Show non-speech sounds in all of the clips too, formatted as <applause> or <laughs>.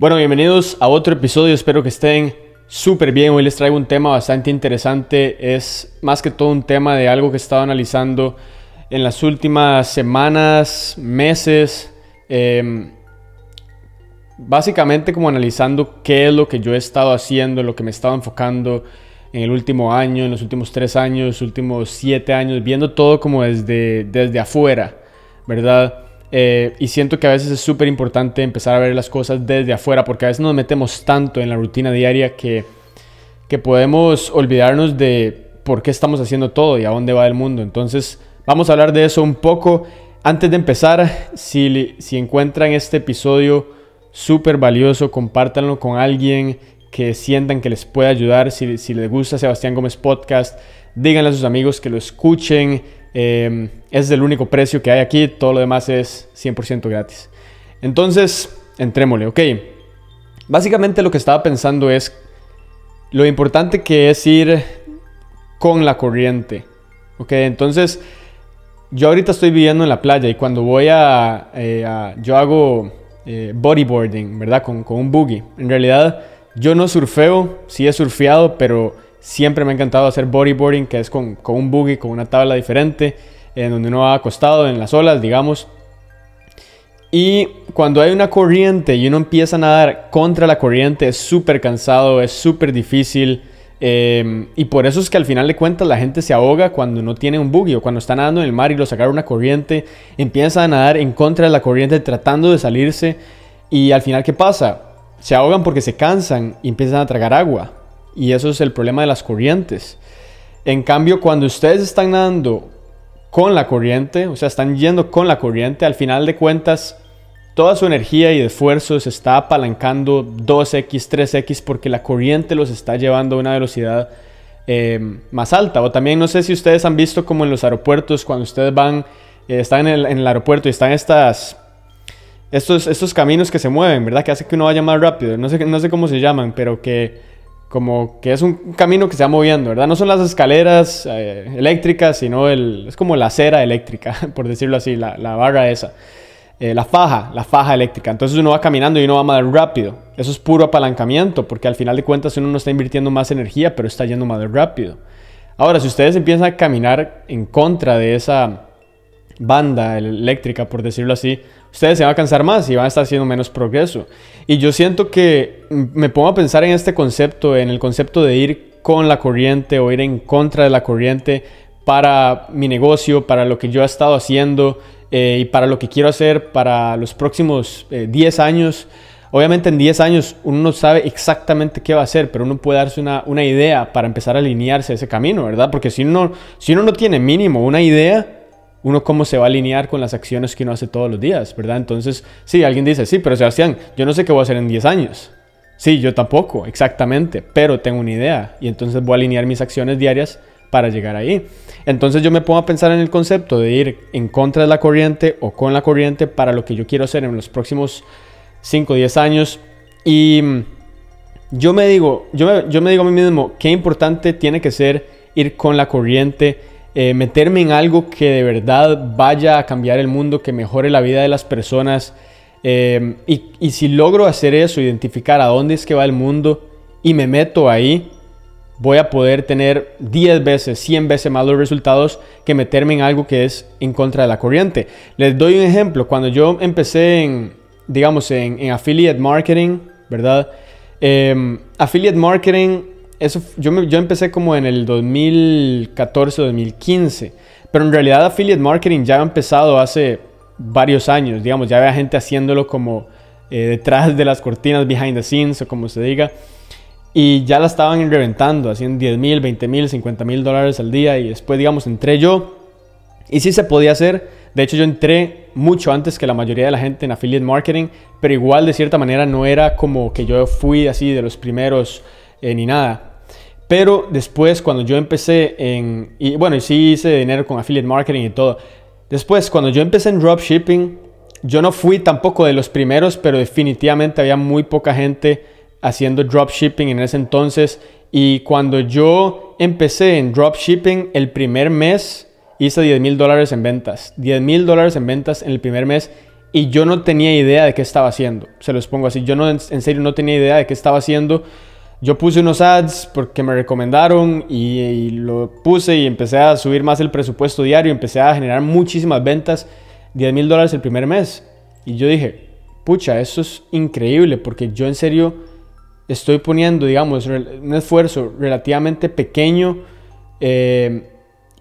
Bueno, bienvenidos a otro episodio, espero que estén súper bien. Hoy les traigo un tema bastante interesante, es más que todo un tema de algo que he estado analizando en las últimas semanas, meses, em, básicamente como analizando qué es lo que yo he estado haciendo, lo que me he estado enfocando en el último año, en los últimos tres años, últimos siete años, viendo todo como desde, desde afuera, ¿verdad? Eh, y siento que a veces es súper importante empezar a ver las cosas desde afuera, porque a veces nos metemos tanto en la rutina diaria que, que podemos olvidarnos de por qué estamos haciendo todo y a dónde va el mundo. Entonces, vamos a hablar de eso un poco. Antes de empezar, si, si encuentran este episodio súper valioso, compártanlo con alguien que sientan que les puede ayudar. Si, si les gusta Sebastián Gómez Podcast, díganle a sus amigos que lo escuchen Em, ese es el único precio que hay aquí, todo lo demás es 100% gratis. Entonces, entrémosle, ok. Básicamente lo que estaba pensando es lo importante que es ir con la corriente. Ok, entonces yo ahorita estoy viviendo en la playa y cuando voy a, eh, yo hago eh, bodyboarding, ¿verdad? Con, con, un buggy. En realidad yo no surfeo, sí he surfeado, pero Siempre me ha encantado hacer bodyboarding, que es con, un buggy, con una tabla diferente, en donde uno va acostado en las olas, digamos. Y cuando hay una corriente y uno empieza a nadar contra la corriente, es súper cansado, es súper difícil. Eh, y por eso es que al final de cuentas la gente se ahoga cuando no tiene un buggy o cuando está nadando en el mar y lo sacaron una corriente, empieza a nadar en contra de la corriente tratando de salirse. Y al final, ¿qué pasa? Se ahogan porque se cansan y empiezan a tragar agua. Y eso es el problema de las corrientes. En cambio, cuando ustedes están nadando con la corriente, o sea, están yendo con la corriente, al final de cuentas, toda su energía y esfuerzo se está apalancando 2x, 3x porque la corriente los está llevando a una velocidad eh, más alta. O también no sé si ustedes han visto como en los aeropuertos, cuando ustedes van, eh, están en el, aeropuerto y están estas, estos, estos caminos que se mueven, ¿verdad? Que hace que uno vaya más rápido. No sé, no sé cómo se llaman, pero que como que es un camino que se va moviendo, ¿verdad? No son las escaleras eh, eléctricas, sino el, es como la acera eléctrica, <laughs> por decirlo así, la, la barra esa. Eh, la faja, la faja eléctrica. Entonces uno va caminando y uno va más rápido. Eso es puro apalancamiento, porque al final de cuentas uno no está invirtiendo más energía, pero está yendo más rápido. Ahora, si ustedes empiezan a caminar en contra de esa banda eléctrica, por decirlo así, ustedes se van a cansar más y van a estar haciendo menos progreso. Y yo siento que me pongo a pensar en este concepto, en el concepto de ir con la corriente o ir en contra de la corriente para mi negocio, para lo que yo he estado haciendo eh, y para lo que quiero hacer para los próximos 10 eh, años. Obviamente en 10 años uno no sabe exactamente qué va a hacer, pero uno puede darse una, una idea para empezar a alinearse a ese camino, ¿verdad? Porque si uno, si uno no tiene mínimo una idea, uno cómo se va a alinear con las acciones que uno hace todos los días, ¿verdad? Entonces, sí, alguien dice, sí, pero Sebastián, yo no sé qué voy a hacer en 10 años. Sí, yo tampoco, exactamente, pero tengo una idea y entonces voy a alinear mis acciones diarias para llegar ahí. Entonces yo me pongo a pensar en el concepto de ir en contra de la corriente o con la corriente para lo que yo quiero hacer en los próximos 5 o 10 años y yo me digo, yo me digo a mí mismo, qué importante tiene que ser ir con la corriente eh, meterme en algo que de verdad vaya a cambiar el mundo, que mejore la vida de las personas. Eh, y, si logro hacer eso, identificar a dónde es que va el mundo y me meto ahí, voy a poder tener 10 veces, 100 veces más los resultados que meterme en algo que es en contra de la corriente. Les doy un ejemplo. Cuando yo empecé en, digamos, en, affiliate marketing, ¿verdad? Eh, affiliate marketing eso, yo, yo empecé como en el 2014 2015, pero en realidad affiliate marketing ya ha empezado hace varios años, digamos, ya había gente haciéndolo como eh, detrás de las cortinas, behind the scenes o como se diga, y ya la estaban reventando, haciendo 10 mil, 20 mil, 50 mil dólares al día, y después, digamos, entré yo, y sí se podía hacer, de hecho yo entré mucho antes que la mayoría de la gente en affiliate marketing, pero igual de cierta manera no era como que yo fui así de los primeros eh, ni nada. Pero después, cuando yo empecé en. Y bueno, y sí hice dinero con affiliate marketing y todo. Después, cuando yo empecé en dropshipping, yo no fui tampoco de los primeros, pero definitivamente había muy poca gente haciendo dropshipping en ese entonces. Y cuando yo empecé en dropshipping, el primer mes hice 10 mil dólares en ventas. 10 mil dólares en ventas en el primer mes. y yo no tenía idea de qué estaba haciendo. Se los pongo así, yo no, en serio no tenía idea de qué estaba haciendo. Yo puse unos ads porque me recomendaron y, lo puse y empecé a subir más el presupuesto diario, empecé a generar muchísimas ventas, 10 mil dólares el primer mes. Y yo dije, pucha, eso es increíble porque yo en serio estoy poniendo, digamos, un esfuerzo relativamente pequeño eh,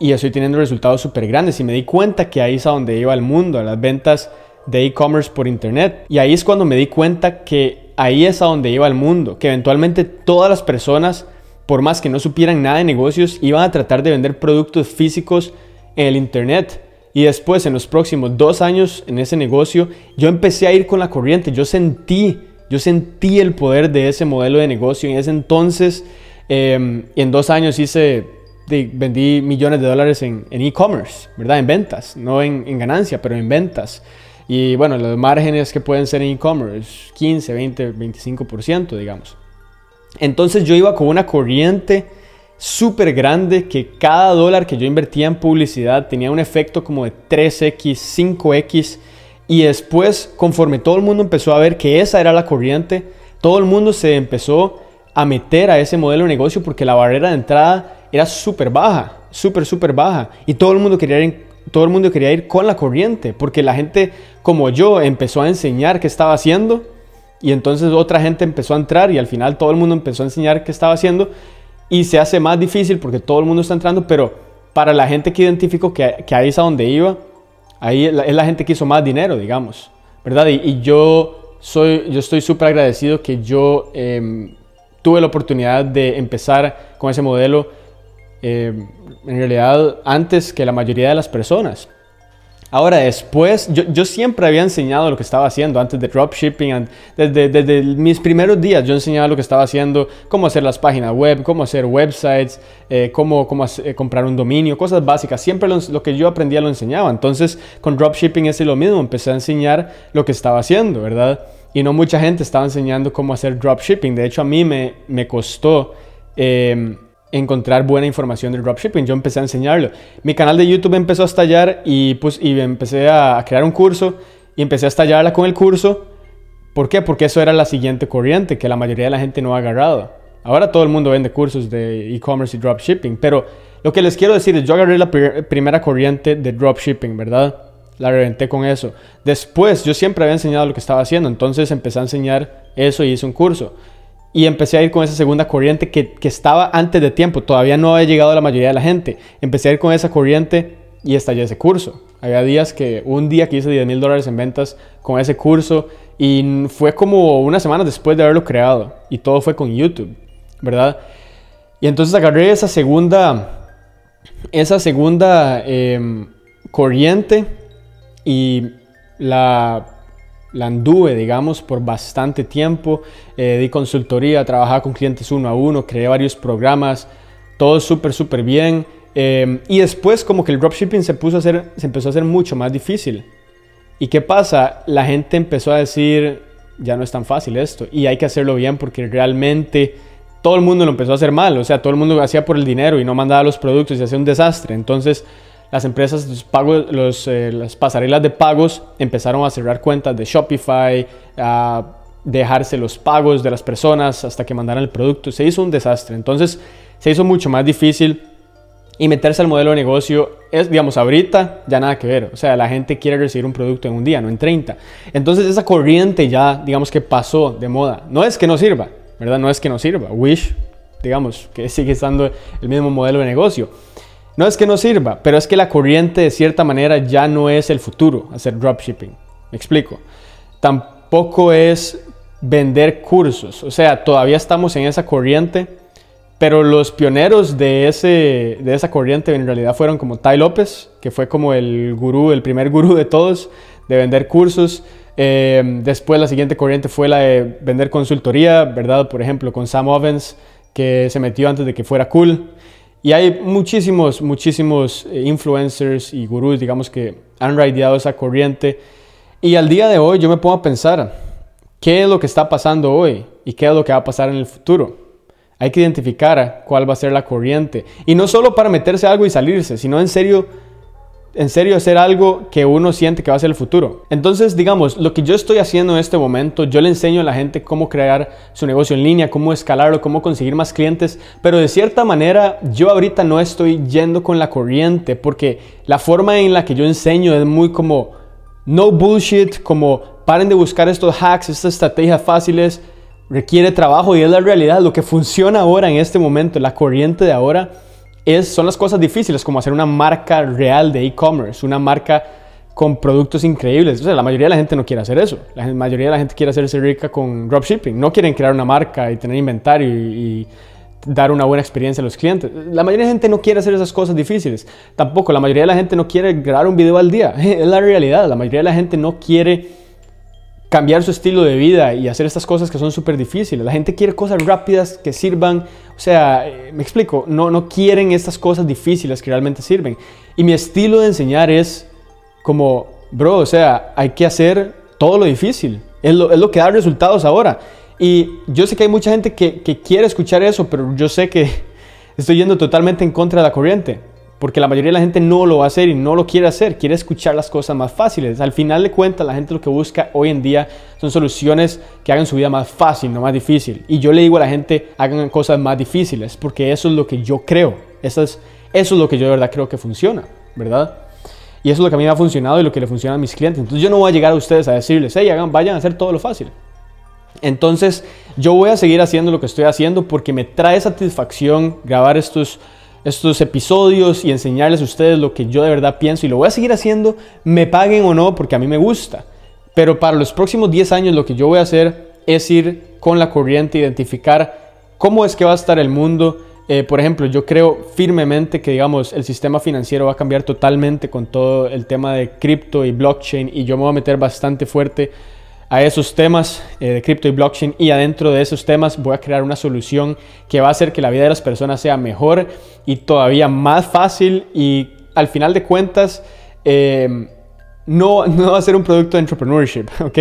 y estoy teniendo resultados súper grandes. Y me di cuenta que ahí es a donde iba el mundo, a las ventas de e-commerce por internet. Y ahí es cuando me di cuenta que ahí es a donde iba el mundo, que eventualmente todas las personas, por más que no supieran nada de negocios, iban a tratar de vender productos físicos en el internet. Y después, en los próximos dos años en ese negocio, yo empecé a ir con la corriente. Yo sentí, yo sentí el poder de ese modelo de negocio. En ese entonces, em, en dos años hice, vendí millones de dólares en e-commerce, ¿verdad? En ventas, no en ganancia, pero en ventas. Y bueno, los márgenes que pueden ser en e-commerce, 15, 20, 25%, digamos. Entonces yo iba con una corriente súper grande que cada dólar que yo invertía en publicidad tenía un efecto como de 3x, 5x. Y después, conforme todo el mundo empezó a ver que esa era la corriente, todo el mundo se empezó a meter a ese modelo de negocio porque la barrera de entrada era súper baja, súper, súper baja. Y todo el mundo quería todo el mundo quería ir con la corriente, porque la gente como yo empezó a enseñar qué estaba haciendo y entonces otra gente empezó a entrar y al final todo el mundo empezó a enseñar qué estaba haciendo y se hace más difícil porque todo el mundo está entrando, pero para la gente que identificó que, ahí es a donde iba, ahí es la gente que hizo más dinero, digamos, ¿verdad? Y, yo, soy, yo estoy súper agradecido que yo em, tuve la oportunidad de empezar con ese modelo eh, en realidad antes que la mayoría de las personas. Ahora, después, yo, siempre había enseñado lo que estaba haciendo antes de dropshipping. Desde, desde mis primeros días yo enseñaba lo que estaba haciendo, cómo hacer las páginas web, cómo hacer websites, eh, cómo, eh, comprar un dominio, cosas básicas. Siempre lo, que yo aprendía lo enseñaba. Entonces, con dropshipping es lo mismo. Empecé a enseñar lo que estaba haciendo, ¿verdad? Y no mucha gente estaba enseñando cómo hacer dropshipping. De hecho, a mí me, costó... Eh, encontrar buena información del dropshipping. Yo empecé a enseñarlo. Mi canal de YouTube empezó a estallar y, pues, y empecé a crear un curso y empecé a estallarla con el curso. ¿Por qué? Porque eso era la siguiente corriente que la mayoría de la gente no ha agarrado. Ahora todo el mundo vende cursos de e-commerce y dropshipping, pero lo que les quiero decir es, yo agarré la primera corriente de dropshipping, ¿verdad? La reventé con eso. Después, yo siempre había enseñado lo que estaba haciendo, entonces empecé a enseñar eso y hice un curso y empecé a ir con esa segunda corriente que, que, estaba antes de tiempo, todavía no había llegado la mayoría de la gente. Empecé a ir con esa corriente y estallé ese curso. Había días que, un día que hice 10 mil dólares en ventas con ese curso y fue como una semana después de haberlo creado y todo fue con YouTube, ¿verdad? Y entonces agarré esa segunda, esa segunda em, corriente y la la anduve, digamos, por bastante tiempo. Eh, di consultoría, trabajaba con clientes uno a uno, creé varios programas, todo súper, súper bien. Eh, y después como que el dropshipping se, puso a hacer, se empezó a hacer mucho más difícil. ¿Y qué pasa? La gente empezó a decir, ya no es tan fácil esto, y hay que hacerlo bien porque realmente todo el mundo lo empezó a hacer mal. O sea, todo el mundo hacía por el dinero y no mandaba los productos y hacía un desastre. Entonces las empresas, los pagos, eh, las pasarelas de pagos empezaron a cerrar cuentas de Shopify, a dejarse los pagos de las personas hasta que mandaran el producto. Se hizo un desastre. Entonces se hizo mucho más difícil y meterse al modelo de negocio es, digamos, ahorita ya nada que ver. O sea, la gente quiere recibir un producto en un día, no en 30. Entonces esa corriente ya, digamos que pasó de moda. No es que no sirva, ¿verdad? No es que no sirva. Wish, digamos, que <laughs> sigue estando el mismo modelo de negocio. No es que no sirva, pero es que la corriente de cierta manera ya no es el futuro, hacer dropshipping. Me explico. Tampoco es vender cursos. O sea, todavía estamos en esa corriente, pero los pioneros de, ese, de esa corriente en realidad fueron como Ty López, que fue como el gurú, el primer gurú de todos, de vender cursos. Eh, después la siguiente corriente fue la de vender consultoría, ¿verdad? Por ejemplo, con Sam Ovens, que se metió antes de que fuera cool. Y hay muchísimos, muchísimos eh, influencers y gurús, digamos, que han raideado esa corriente. Y al día de hoy yo me pongo a pensar, ¿qué es lo que está pasando hoy? ¿Y qué es lo que va a pasar en el futuro? Hay que identificar cuál va a ser la corriente. Y no solo para meterse algo y salirse, sino en serio en serio hacer algo que uno siente que va a ser el futuro. Entonces, digamos, lo que yo estoy haciendo en este momento, yo le enseño a la gente cómo crear su negocio en línea, cómo escalarlo, cómo conseguir más clientes, pero de cierta manera yo ahorita no estoy yendo con la corriente porque la forma en la que yo enseño es muy como no bullshit, como paren de buscar estos hacks, estas estrategias fáciles, requiere trabajo y es la realidad, lo que funciona ahora en este momento, la corriente de ahora es, son las cosas difíciles, como hacer una marca real de e-commerce, una marca con productos increíbles. O sea, la mayoría de la gente no quiere hacer eso. La mayoría de la gente quiere hacerse rica con dropshipping. No quieren crear una marca y tener inventario y, dar una buena experiencia a los clientes. La mayoría de la gente no quiere hacer esas cosas difíciles. Tampoco, la mayoría de la gente no quiere grabar un video al día. <laughs> Es la realidad. La mayoría de la gente no quiere cambiar su estilo de vida y hacer estas cosas que son súper difíciles. La gente quiere cosas rápidas que sirvan, o sea, eh, me explico, no, no quieren estas cosas difíciles que realmente sirven. Y mi estilo de enseñar es como, bro, o sea, hay que hacer todo lo difícil. Es lo, es lo que da resultados ahora. Y yo sé que hay mucha gente que, que quiere escuchar eso, pero yo sé que <laughs> estoy yendo totalmente en contra de la corriente. Porque la mayoría de la gente no lo va a hacer y no lo quiere hacer, quiere escuchar las cosas más fáciles. Al final de cuentas, la gente lo que busca hoy en día son soluciones que hagan su vida más fácil, no más difícil. Y yo le digo a la gente, hagan cosas más difíciles, porque eso es lo que yo creo. Eso es, eso es lo que yo de verdad creo que funciona, ¿verdad? Y eso es lo que a mí me ha funcionado y lo que le funciona a mis clientes. Entonces yo no voy a llegar a ustedes a decirles, hey, hagan, vayan a hacer todo lo fácil. Entonces yo voy a seguir haciendo lo que estoy haciendo porque me trae satisfacción grabar estos estos episodios y enseñarles a ustedes lo que yo de verdad pienso y lo voy a seguir haciendo, me paguen o no, porque a mí me gusta. Pero para los próximos 10 años lo que yo voy a hacer es ir con la corriente, identificar cómo es que va a estar el mundo. Eh, por ejemplo, yo creo firmemente que digamos el sistema financiero va a cambiar totalmente con todo el tema de cripto y blockchain y yo me voy a meter bastante fuerte a esos temas eh, de cripto y blockchain y adentro de esos temas voy a crear una solución que va a hacer que la vida de las personas sea mejor y todavía más fácil y al final de cuentas eh, no, <laughs> no va a ser un producto de entrepreneurship, <laughs> ¿ok?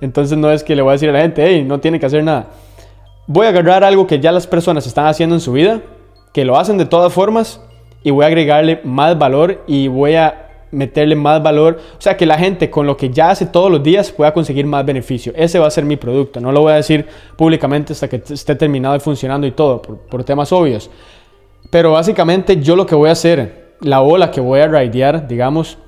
Entonces no es que le voy a decir a la gente, hey, no tiene que hacer nada. Voy a agarrar algo que ya las personas están haciendo en su vida, que lo hacen de todas formas y voy a agregarle más valor y voy a meterle más valor, o sea, que la gente con lo que ya hace todos los días pueda conseguir más beneficio. Ese va a ser mi producto, no lo voy a decir públicamente hasta que esté terminado y funcionando y todo, por, temas obvios. Pero básicamente yo lo que voy a hacer, la ola que voy a ridear, digamos,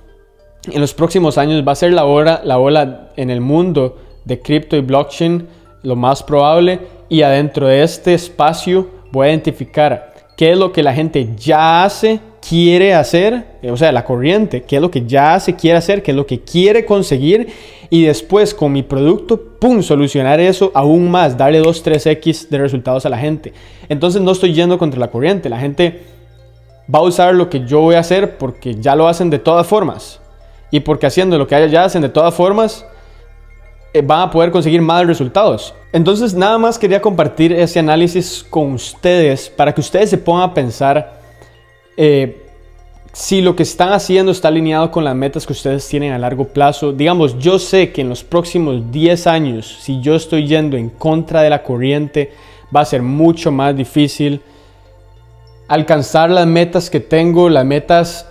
en los próximos años va a ser la ola, la ola en el mundo de cripto y blockchain, lo más probable, y adentro de este espacio voy a identificar qué es lo que la gente ya hace quiere hacer, eh, o sea, la corriente, qué es lo que ya se quiere hacer, qué es lo que quiere conseguir y después con mi producto, ¡pum!, solucionar eso aún más, darle 2, 3x de resultados a la gente. Entonces no estoy yendo contra la corriente, la gente va a usar lo que yo voy a hacer porque ya lo hacen de todas formas y porque haciendo lo que ya hacen de todas formas, eh, van a poder conseguir más resultados. Entonces nada más quería compartir ese análisis con ustedes para que ustedes se pongan a pensar eh, si lo que están haciendo está alineado con las metas que ustedes tienen a largo plazo, digamos, yo sé que en los próximos 10 años, si yo estoy yendo en contra de la corriente, va a ser mucho más difícil alcanzar las metas que tengo, las metas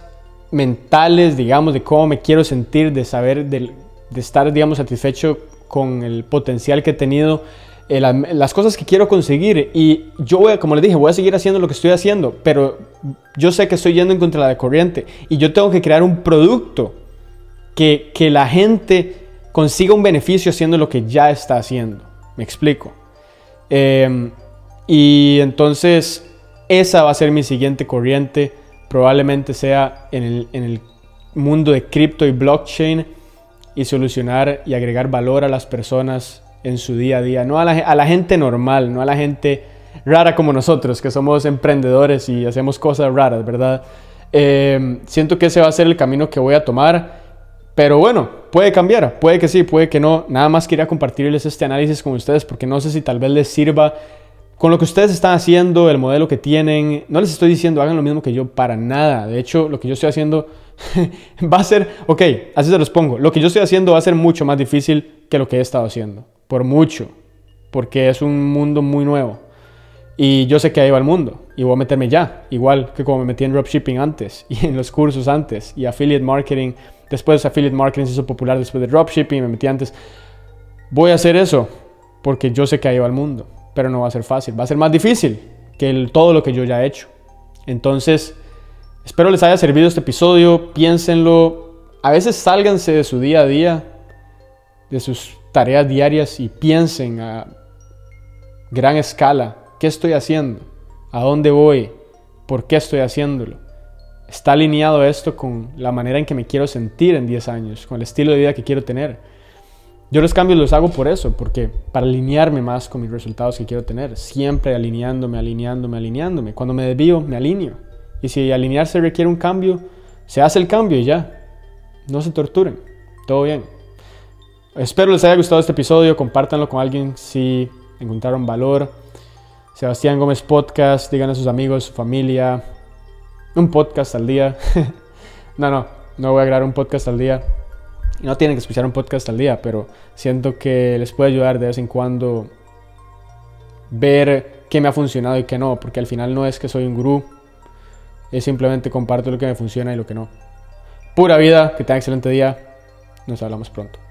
mentales, digamos, de cómo me quiero sentir, de saber, de, de estar, digamos, satisfecho con el potencial que he tenido eh, las cosas que quiero conseguir. Y yo, voy, como les dije, voy a seguir haciendo lo que estoy haciendo, pero yo sé que estoy yendo en contra de la corriente y yo tengo que crear un producto que, que la gente consiga un beneficio haciendo lo que ya está haciendo. Me explico. Em, y entonces esa va a ser mi siguiente corriente. Probablemente sea en el, en el mundo de cripto y blockchain y solucionar y agregar valor a las personas en su día a día, no a la, gente normal, no a la gente rara como nosotros, que somos emprendedores y hacemos cosas raras, ¿verdad? Eh, siento que ese va a ser el camino que voy a tomar, pero bueno, puede cambiar, puede que sí, puede que no. Nada más quería compartirles este análisis con ustedes porque no sé si tal vez les sirva con lo que ustedes están haciendo, el modelo que tienen. No les estoy diciendo hagan lo mismo que yo para nada. De hecho, lo que yo estoy haciendo <laughs> va a ser, ok, así se los pongo, lo que yo estoy haciendo va a ser mucho más difícil que lo que he estado haciendo por mucho, porque es un mundo muy nuevo. Y yo sé que ahí va el mundo y voy a meterme ya, igual que como me metí en dropshipping antes <laughs> y en los cursos antes y affiliate marketing. Después affiliate marketing se hizo popular después de dropshipping, me metí antes. Voy a hacer eso porque yo sé que ahí va el mundo, pero no va a ser fácil, va a ser más difícil que todo lo que yo ya he hecho. Entonces, espero les haya servido este episodio, piénsenlo, a veces sálganse de su día a día, de sus tareas diarias y piensen a gran escala ¿Qué estoy haciendo? ¿A dónde voy? ¿Por qué estoy haciéndolo? ¿Está alineado esto con la manera en que me quiero sentir en 10 años? ¿Con el estilo de vida que quiero tener? Yo los cambios los hago por eso, porque para alinearme más con mis resultados que quiero tener, siempre alineándome, alineándome, alineándome. Cuando me desvío, me alineo. Y si alinearse requiere un cambio, se hace el cambio y ya. No se torturen. Todo bien. Espero les haya gustado este episodio. Compártanlo con alguien si encontraron valor. Sebastián Gómez Podcast, digan a sus amigos, su familia, un podcast al día. <laughs> no, no, no voy a grabar un podcast al día. No tienen que escuchar un podcast al día, pero siento que les puede ayudar de vez en cuando ver qué me ha funcionado y qué no, porque al final no es que soy un gurú, es simplemente comparto lo que me funciona y lo que no. Pura vida, que tengan excelente día, nos hablamos pronto.